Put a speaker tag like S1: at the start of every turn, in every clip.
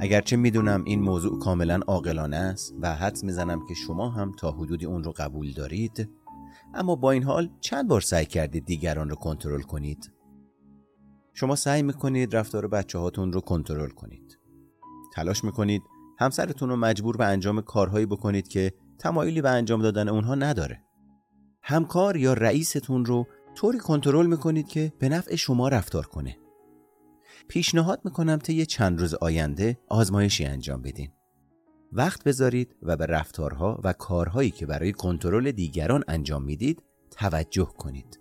S1: اگرچه می‌دونم این موضوع کاملا عاقلانه است و حدس می‌زنم که شما هم تا حدودی اون رو قبول دارید اما با این حال چند بار سعی کردید دیگران رو کنترل کنید؟ شما سعی می‌کنید رفتار بچه هاتون رو کنترل کنید. تلاش می‌کنید همسرتون رو مجبور به انجام کارهایی بکنید که تمایلی به انجام دادن اونها نداره همکار یا رئیستون رو طوری کنترل می‌کنید که به نفع شما رفتار کنه پیشنهاد می‌کنم طی چند روز آینده آزمایشی انجام بدین. وقت بذارید و به رفتارها و کارهایی که برای کنترل دیگران انجام می‌دید توجه کنید.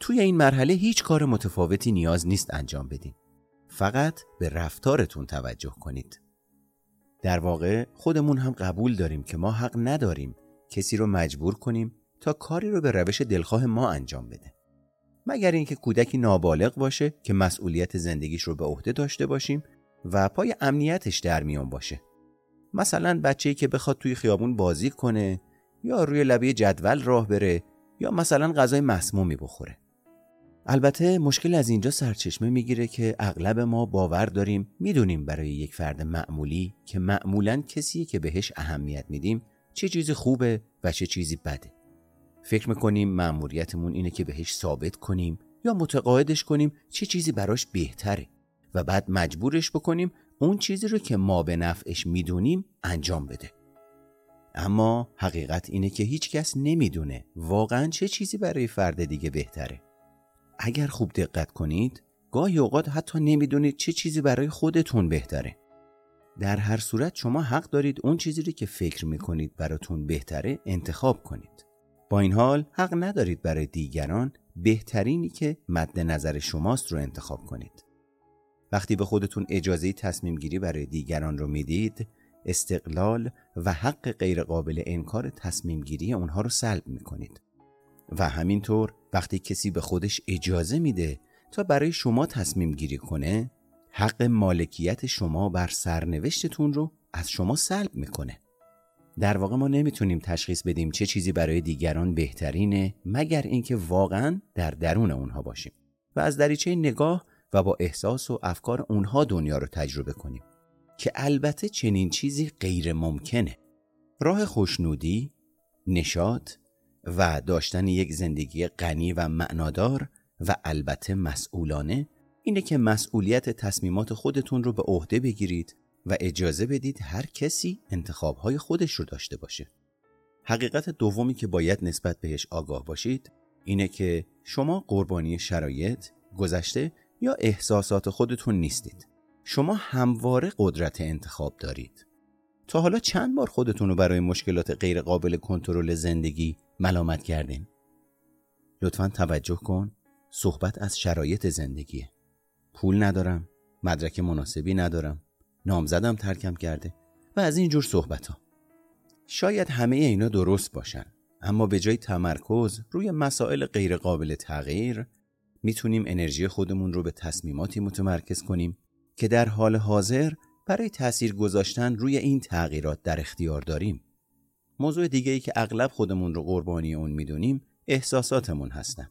S1: توی این مرحله هیچ کار متفاوتی نیاز نیست انجام بدین. فقط به رفتارتون توجه کنید. در واقع خودمون هم قبول داریم که ما حق نداریم کسی رو مجبور کنیم تا کاری رو به روش دلخواه ما انجام بده. مگر اینکه کودکی نابالغ باشه که مسئولیت زندگیش رو به عهده داشته باشیم و پای امنیتش در میان باشه مثلا بچه‌ای که بخواد توی خیابون بازی کنه یا روی لبه جدول راه بره یا مثلا غذای مسمومی بخوره البته مشکل از اینجا سرچشمه می‌گیره که اغلب ما باور داریم می‌دونیم برای یک فرد معمولی که معمولا کسی که بهش اهمیت میدیم چه چیزی خوبه و چه چیزی بده. فکر می‌کنیم مأموریتمون اینه که بهش ثابت کنیم یا متقاعدش کنیم چه چیزی براش بهتره و بعد مجبورش بکنیم اون چیزی رو که ما به نفعش می‌دونیم انجام بده. اما حقیقت اینه که هیچ کس نمی‌دونه واقعا چه چیزی برای فرد دیگه بهتره. اگر خوب دقت کنید گاهی اوقات حتی نمی‌دونید چه چیزی برای خودتون بهتره در هر صورت شما حق دارید اون چیزی رو که فکر می‌کنید براتون بهتره انتخاب کنید با این حال حق ندارید برای دیگران بهترینی که مد نظر شماست رو انتخاب کنید. وقتی به خودتون اجازه تصمیم گیری برای دیگران رو می‌دید، استقلال و حق غیرقابل انکار تصمیم گیری اونها رو سلب می‌کنید. و همینطور وقتی کسی به خودش اجازه میده تا برای شما تصمیم گیری کنه، حق مالکیت شما بر سرنوشتتون رو از شما سلب می‌کنه. در واقع ما نمی‌تونیم تشخیص بدیم چه چیزی برای دیگران بهترینه مگر اینکه واقعا در درون اونها باشیم و از دریچه نگاه و با احساس و افکار اونها دنیا رو تجربه کنیم که البته چنین چیزی غیر ممکنه راه خوشنودی، نشاط و داشتن یک زندگی غنی و معنادار و البته مسئولانه اینه که مسئولیت تصمیمات خودتون رو به عهده بگیرید و اجازه بدید هر کسی انتخابهای خودش رو داشته باشه. حقیقت دومی که باید نسبت بهش آگاه باشید اینه که شما قربانی شرایط، گذشته یا احساسات خودتون نیستید. شما همواره قدرت انتخاب دارید. تا حالا چند بار خودتون رو برای مشکلات غیر قابل کنترل زندگی ملامت کردین؟ لطفا توجه کن صحبت از شرایط زندگیه. پول ندارم، مدرک مناسبی ندارم، نامزدم ترکم کرده و از این جور صحبت ها. شاید همه اینا درست باشن اما به جای تمرکز روی مسائل غیرقابل تغییر می‌تونیم انرژی خودمون رو به تصمیماتی متمرکز کنیم که در حال حاضر برای تاثیر گذاشتن روی این تغییرات در اختیار داریم. موضوع دیگه ای که اغلب خودمون رو قربانی اون می‌دونیم احساساتمون هستن.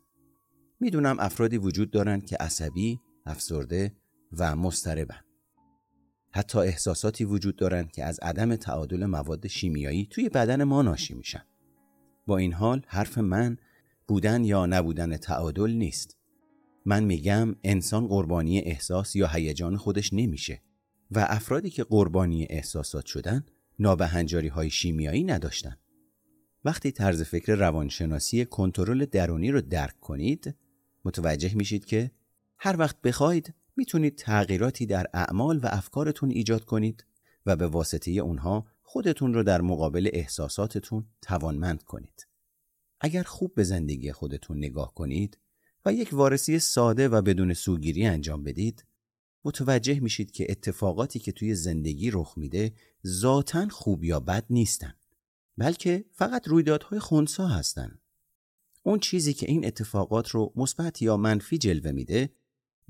S1: می‌دونم افرادی وجود دارن که عصبی، افسرده و مضطربن. حتی احساساتی وجود دارند که از عدم تعادل مواد شیمیایی توی بدن ما ناشی میشن. با این حال حرف من بودن یا نبودن تعادل نیست. من میگم انسان قربانی احساس یا هیجان خودش نمیشه و افرادی که قربانی احساسات شدن نابهنجاری های شیمیایی نداشتن. وقتی طرز فکر روانشناسی کنترل درونی رو درک کنید متوجه میشید که هر وقت بخواید می‌تونید تغییراتی در اعمال و افکارتون ایجاد کنید و به واسطه اونها خودتون رو در مقابل احساساتتون توانمند کنید. اگر خوب به زندگی خودتون نگاه کنید و یک وارسی ساده و بدون سوگیری انجام بدید، متوجه میشید که اتفاقاتی که توی زندگی رخ میده ذاتا خوب یا بد نیستن بلکه فقط رویدادهای خونسا هستند. اون چیزی که این اتفاقات رو مثبت یا منفی جلوه میده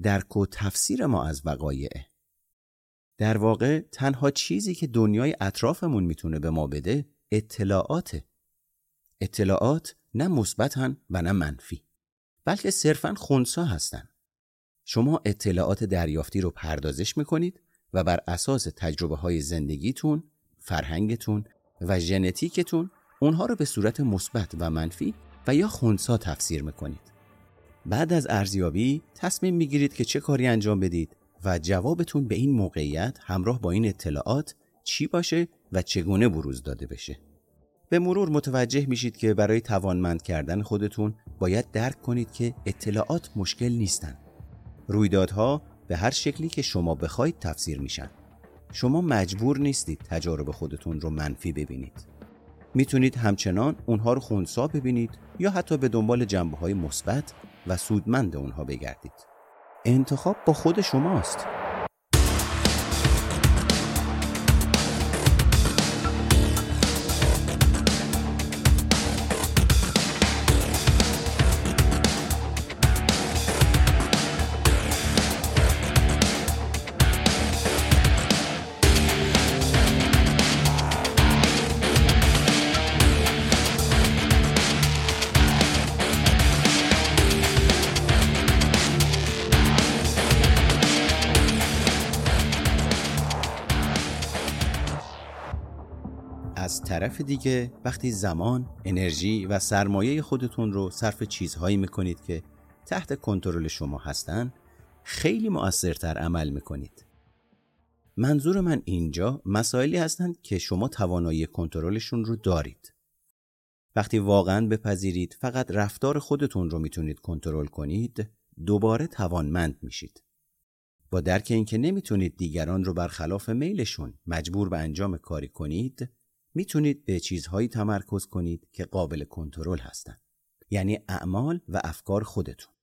S1: درک و تفسیر ما از وقایعه در واقع تنها چیزی که دنیای اطرافمون می‌تونه به ما بده اطلاعاته اطلاعات نه مثبتن و نه منفی بلکه صرفا خونسا هستند. شما اطلاعات دریافتی رو پردازش می‌کنید و بر اساس تجربه های زندگیتون، فرهنگتون و ژنتیکتون اونها رو به صورت مثبت و منفی و یا خونسا تفسیر می‌کنید. بعد از ارزیابی تصمیم می‌گیرید که چه کاری انجام بدید و جوابتون به این موقعیت همراه با این اطلاعات چی باشه و چگونه بروز داده بشه. به مرور متوجه میشید که برای توانمند کردن خودتون باید درک کنید که اطلاعات مشکل نیستن. رویدادها به هر شکلی که شما بخواید تفسیر میشن. شما مجبور نیستید تجارب خودتون رو منفی ببینید. می‌تونید همچنان اونها رو خونسا ببینید یا حتی به دنبال جنبه های مثبت و سودمند اونها بگردید. انتخاب با خود شماست. طرف دیگه وقتی زمان، انرژی و سرمایه خودتون رو صرف چیزهایی می‌کنید که تحت کنترل شما هستن خیلی مؤثرتر عمل می‌کنید. منظور من اینجا مسائلی هستند که شما توانایی کنترلشون رو دارید. وقتی واقعا بپذیرید فقط رفتار خودتون رو می‌تونید کنترل کنید، دوباره توانمند میشید. با درک اینکه نمی‌تونید دیگران رو برخلاف میلشون مجبور به انجام کاری کنید، می‌تونید به چیزهایی تمرکز کنید که قابل کنترل هستند. یعنی اعمال و افکار خودتون.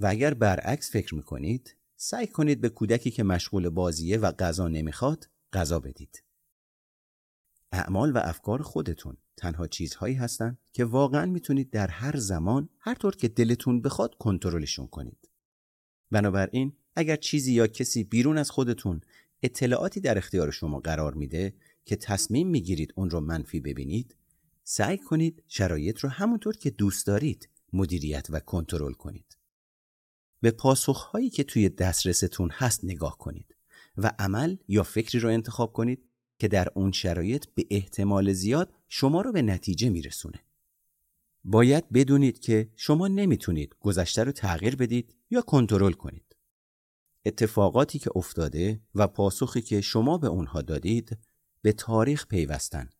S1: و اگر برعکس فکر می‌کنید، سعی کنید به کودکی که مشغول بازیه و غذا نمی‌خواد، غذا بدید. اعمال و افکار خودتون تنها چیزهایی هستند که واقعا می‌تونید در هر زمان هر طور که دلتون بخواد کنترلشون کنید. بنابراین اگر چیزی یا کسی بیرون از خودتون اطلاعاتی در اختیار شما قرار میده که تصمیم می‌گیرید اون رو منفی ببینید سعی کنید شرایط رو همونطور که دوست دارید مدیریت و کنترل کنید. به پاسخهایی که توی دسترستون هست نگاه کنید و عمل یا فکری رو انتخاب کنید که در اون شرایط به احتمال زیاد شما رو به نتیجه میرسونه. باید بدونید که شما نمی‌تونید گذشته رو تغییر بدید یا کنترل کنید. اتفاقاتی که افتاده و پاسخی که شما به اونها دادید به تاریخ پیوستن.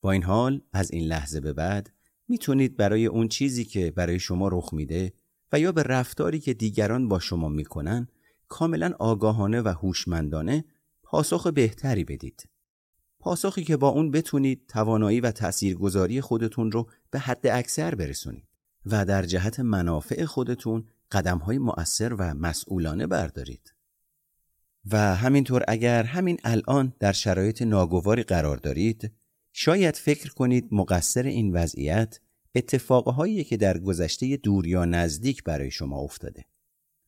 S1: با این حال از این لحظه به بعد می‌تونید برای اون چیزی که برای شما رخ میده و یا به رفتاری که دیگران با شما می‌کنن کاملا آگاهانه و هوشمندانه پاسخ بهتری بدید. پاسخی که با اون بتونید توانایی و تاثیرگذاری خودتون رو به حد اکثر برسونید و در جهت منافع خودتون قدم های مؤثر و مسئولانه بردارید. و همینطور اگر همین الان در شرایط ناگواری قرار دارید شاید فکر کنید مقصر این وضعیت اتفاقهایی که در گذشته دور یا نزدیک برای شما افتاده.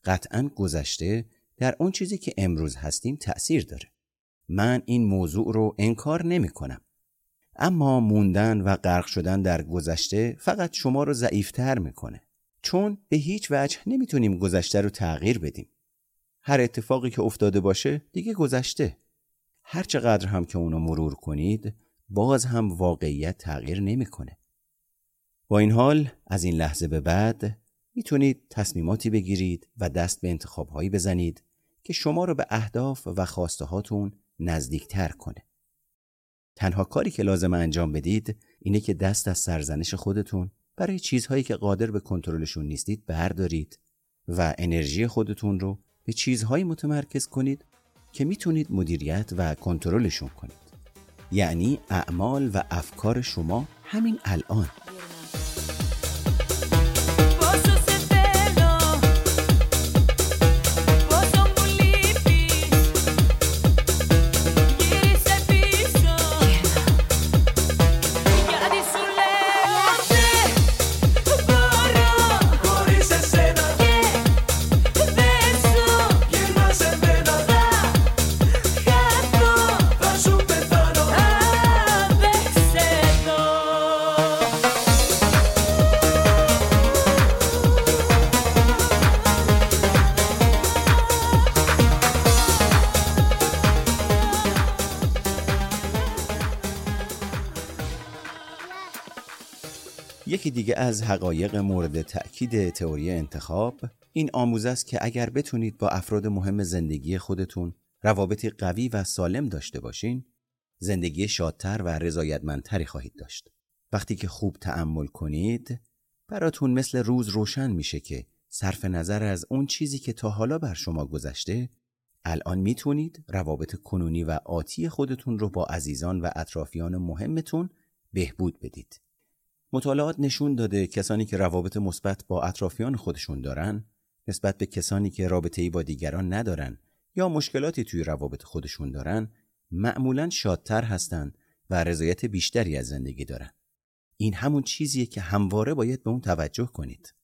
S1: قطعا گذشته در اون چیزی که امروز هستیم تأثیر داره. من این موضوع رو انکار نمی کنم. اما موندن و غرق شدن در گذشته فقط شما رو ضعیفتر می‌کنه چون به هیچ وجه نمی‌تونیم گذشته رو تغییر بدیم. هر اتفاقی که افتاده باشه دیگه گذشته هر چقدر هم که اونو مرور کنید باز هم واقعیت تغییر نمی‌کنه. با این حال از این لحظه به بعد می‌تونید تصمیماتی بگیرید و دست به انتخابهایی بزنید که شما رو به اهداف و خواسته هاتون نزدیکتر کنه. تنها کاری که لازم انجام بدید اینه که دست از سرزنش خودتون برای چیزهایی که قادر به کنترلشون نیستید بردارید و انرژی خودتون رو به چیزهایی متمرکز کنید که می‌تونید مدیریت و کنترلشون کنید. یعنی اعمال و افکار شما همین الان. دیگه از حقایق مورد تأکید تئوری انتخاب این آموزه است که اگر بتونید با افراد مهم زندگی خودتون روابطی قوی و سالم داشته باشین زندگی شادتر و رضایتمندتری خواهید داشت وقتی که خوب تعمل کنید براتون مثل روز روشن میشه که صرف نظر از اون چیزی که تا حالا بر شما گذشته الان می‌تونید روابط کنونی و آتی خودتون رو با عزیزان و اطرافیان مهمتون بهبود بدید. مطالعات نشون داده کسانی که روابط مثبت با اطرافیان خودشون دارن نسبت به کسانی که رابطه ای با دیگران ندارن یا مشکلاتی توی روابط خودشون دارن معمولا شادتر هستند و رضایت بیشتری از زندگی دارن. این همون چیزیه که همواره باید به اون توجه کنید.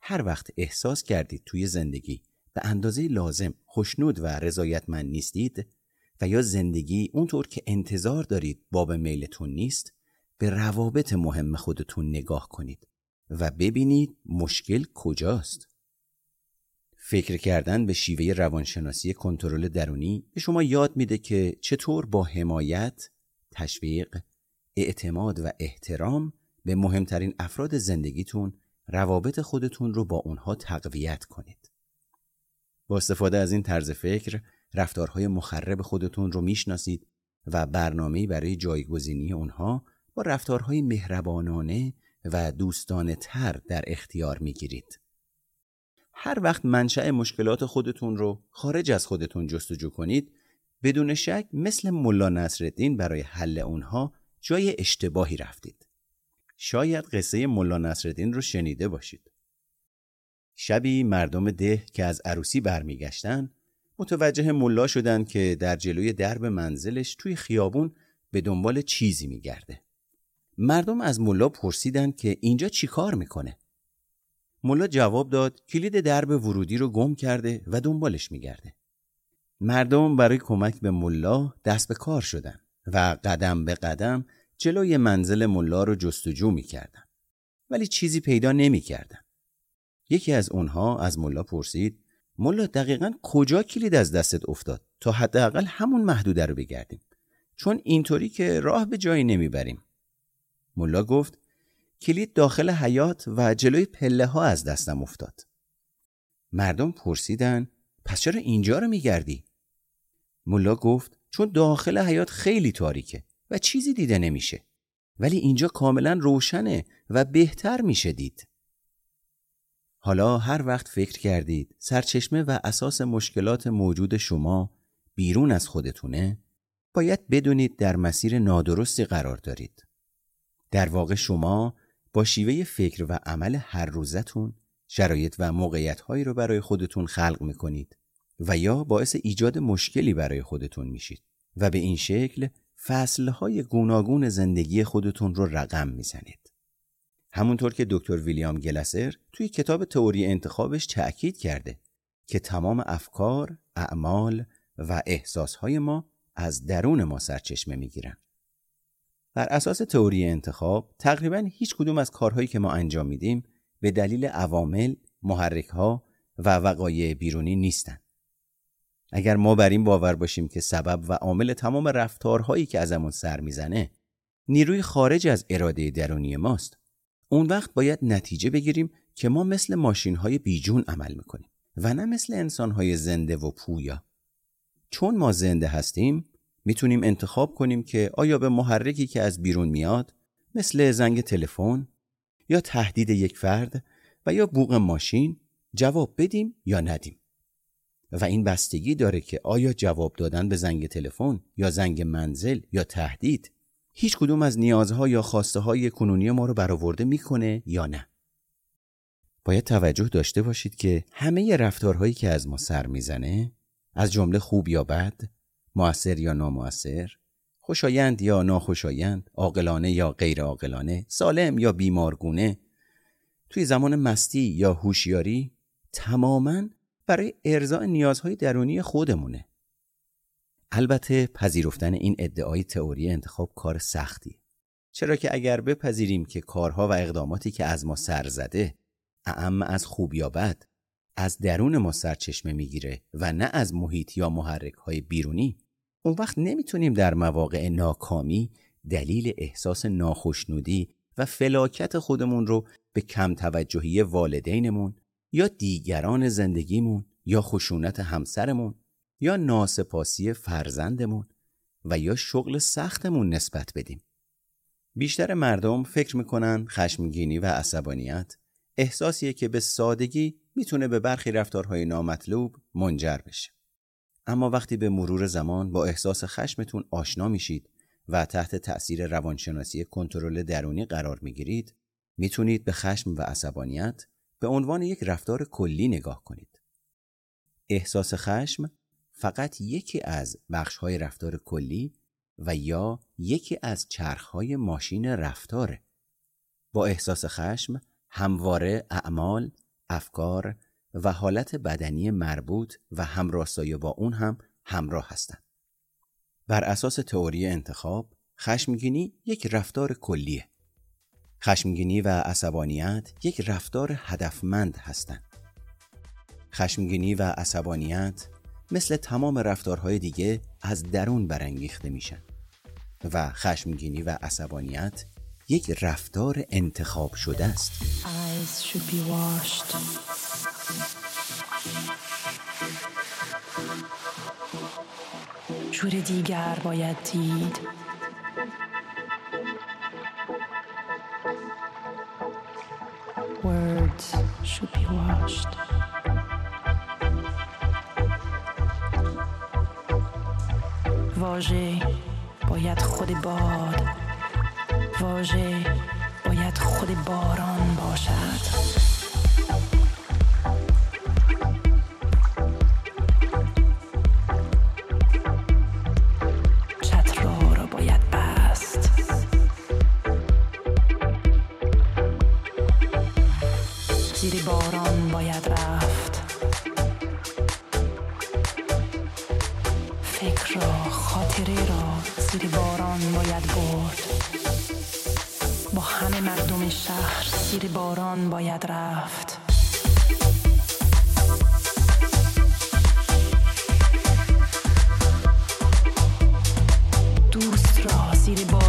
S1: هر وقت احساس کردید توی زندگی به اندازه لازم خوشنود و رضایتمند نیستید و یا زندگی اونطور که انتظار دارید باب میلتون نیست به روابط مهم خودتون نگاه کنید و ببینید مشکل کجاست. فکر کردن به شیوه روانشناسی کنترل درونی به شما یاد میده که چطور با حمایت، تشویق، اعتماد و احترام به مهمترین افراد زندگیتون روابط خودتون رو با اونها تقویت کنید. با استفاده از این طرز فکر رفتارهای مخرب خودتون رو می‌شناسید و برنامه‌ای برای جایگزینی اونها با رفتارهای مهربانانه و دوستانه تر در اختیار می‌گیرید. هر وقت منشأ مشکلات خودتون رو خارج از خودتون جستجو کنید بدون شک مثل ملا نصرالدین برای حل اونها جای اشتباهی رفتید. شاید قصه ملا نصرالدین رو شنیده باشید. شبی مردم ده که از عروسی برمیگشتن متوجه ملا شدن که در جلوی درب منزلش توی خیابون به دنبال چیزی میگرده. مردم از ملا پرسیدن که اینجا چی کار می‌کنه؟ ملا جواب داد کلید درب ورودی رو گم کرده و دنبالش میگرده. مردم برای کمک به ملا دست به کار شدن و قدم به قدم جلوی منزل ملا رو جستجو می‌کردن. ولی چیزی پیدا نمی‌کردن. یکی از اونها از ملا پرسید ملا دقیقا کجا کلید از دستت افتاد تا حداقل همون محدوده رو بگردیم چون اینطوری که راه به جایی نمی‌بریم ملا گفت کلید داخل حیات و جلوی پله ها از دستم افتاد مردم پرسیدن پس چرا اینجا رو میگردی؟ ملا گفت چون داخل حیات خیلی تاریکه و چیزی دیده نمیشه ولی اینجا کاملا روشنه و بهتر میشه دید حالا هر وقت فکر کردید سرچشمه و اساس مشکلات موجود شما بیرون از خودتونه باید بدونید در مسیر نادرستی قرار دارید. در واقع شما با شیوه فکر و عمل هر روزتون شرایط و موقعیتهایی رو برای خودتون خلق می‌کنید و یا باعث ایجاد مشکلی برای خودتون میشید و به این شکل فصلهای گوناگون زندگی خودتون رو رقم می‌زنید. همونطور که دکتر ویلیام گلسر توی کتاب تئوری انتخابش تأکید کرده که تمام افکار، اعمال و احساسهای ما از درون ما سرچشمه می‌گیرن. بر اساس تئوری انتخاب تقریبا هیچ کدوم از کارهایی که ما انجام میدیم به دلیل عوامل، محرکها و وقایع بیرونی نیستن. اگر ما بر این باور باشیم که سبب و عامل تمام رفتارهایی که ازمون سر می‌زنه نیروی خارج از اراده درونی ماست اون وقت باید نتیجه بگیریم که ما مثل ماشین های بیجون عمل می‌کنیم و نه مثل انسان های زنده و پویا. چون ما زنده هستیم می‌تونیم انتخاب کنیم که آیا به محرکی که از بیرون میاد مثل زنگ تلفن یا تهدید یک فرد و یا بوق ماشین جواب بدیم یا ندیم. و این بستگی داره که آیا جواب دادن به زنگ تلفن یا زنگ منزل یا تهدید هیچ کدوم از نیازها یا خواسته های کنونی ما رو برآورده می‌کنه یا نه باید توجه داشته باشید که همه رفتارهایی که از ما سر می‌زنه از جمله خوب یا بد موثر یا نامؤثر خوشایند یا ناخوشایند عاقلانه یا غیر عاقلانه سالم یا بیمارگونه توی زمان مستی یا هوشیاری تماما برای ارضاء نیازهای درونی خودمونه. البته پذیرفتن این ادعای تئوری انتخاب کار سختی. چرا که اگر بپذیریم که کارها و اقداماتی که از ما سر زده اعم از خوب یا بد از درون ما سرچشمه می‌گیره و نه از محیط یا محرک های بیرونی اون وقت نمی‌تونیم در مواقع ناکامی دلیل احساس ناخشنودی و فلاکت خودمون رو به کم توجهی والدینمون یا دیگران زندگیمون یا خشونت همسرمون یا ناسپاسی فرزندمون و یا شغل سختمون نسبت بدیم. بیشتر مردم فکر می‌کنن خشمگینی و عصبانیت احساسیه که به سادگی می‌تونه به برخی رفتارهای نامطلوب منجر بشه. اما وقتی به مرور زمان با احساس خشمتون آشنا میشید و تحت تأثیر روانشناسی کنترل درونی قرار می‌گیرید می‌تونید به خشم و عصبانیت به عنوان یک رفتار کلی نگاه کنید. احساس خشم فقط یکی از بخشهای رفتار کلی و یا یکی از چرخهای ماشین رفتاره. با احساس خشم همواره اعمال، افکار و حالت بدنی مربوط و همراستایی با اون هم همراه هستند. بر اساس تئوری انتخاب خشمگینی یک رفتار کلیه. خشمگینی و عصبانیت یک رفتار هدفمند هستند. خشمگینی و عصبانیت مثل تمام رفتارهای دیگه از درون برانگیخته میشن و خشمگینی و عصبانیت یک رفتار انتخاب شده است. جور دیگر باید دید. Words should be washed. واژه باید خود باد. واژه باید خود باران باشد.
S2: خاطره را زیر باران باید برد. با همه مردم شهر زیر باران باید رفت. دوست را زیر باران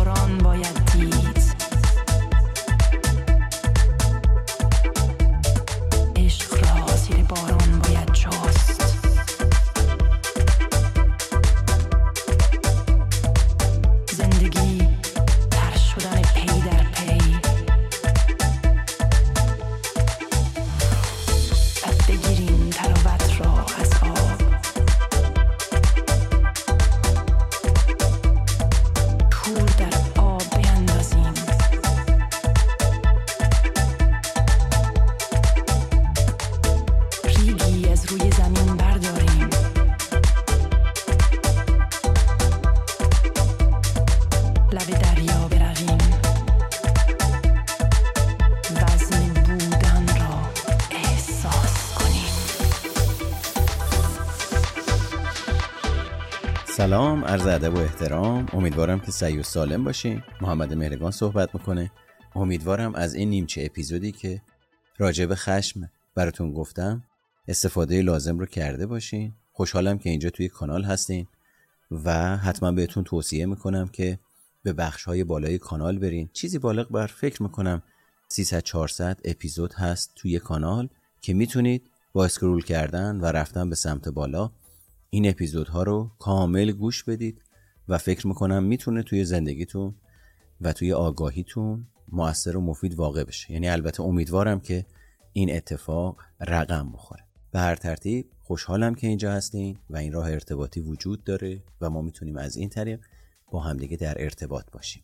S1: سلام عرض ادب و احترام. امیدوارم که سعی و سالم باشین. محمد مهرگان صحبت می‌کنه. امیدوارم از این نیمچه اپیزودی که راجع به خشم براتون گفتم استفاده لازم رو کرده باشین. خوشحالم که اینجا توی کانال هستین و حتما بهتون توصیه می‌کنم که به بخش های بالای کانال برین. چیزی بالغ بر فکر می‌کنم 300 400 اپیزود هست توی کانال که می‌تونید با اسکرول کردن و رفتن به سمت بالا این اپیزودها رو کامل گوش بدید و فکر می‌کنم می‌تونه توی زندگیتون و توی آگاهیتون موثر و مفید واقع بشه. یعنی البته امیدوارم که این اتفاق رقم بخوره. به هر ترتیب خوشحالم که اینجا هستین و این راه ارتباطی وجود داره و ما می‌تونیم از این طریق با همدیگه در ارتباط باشیم.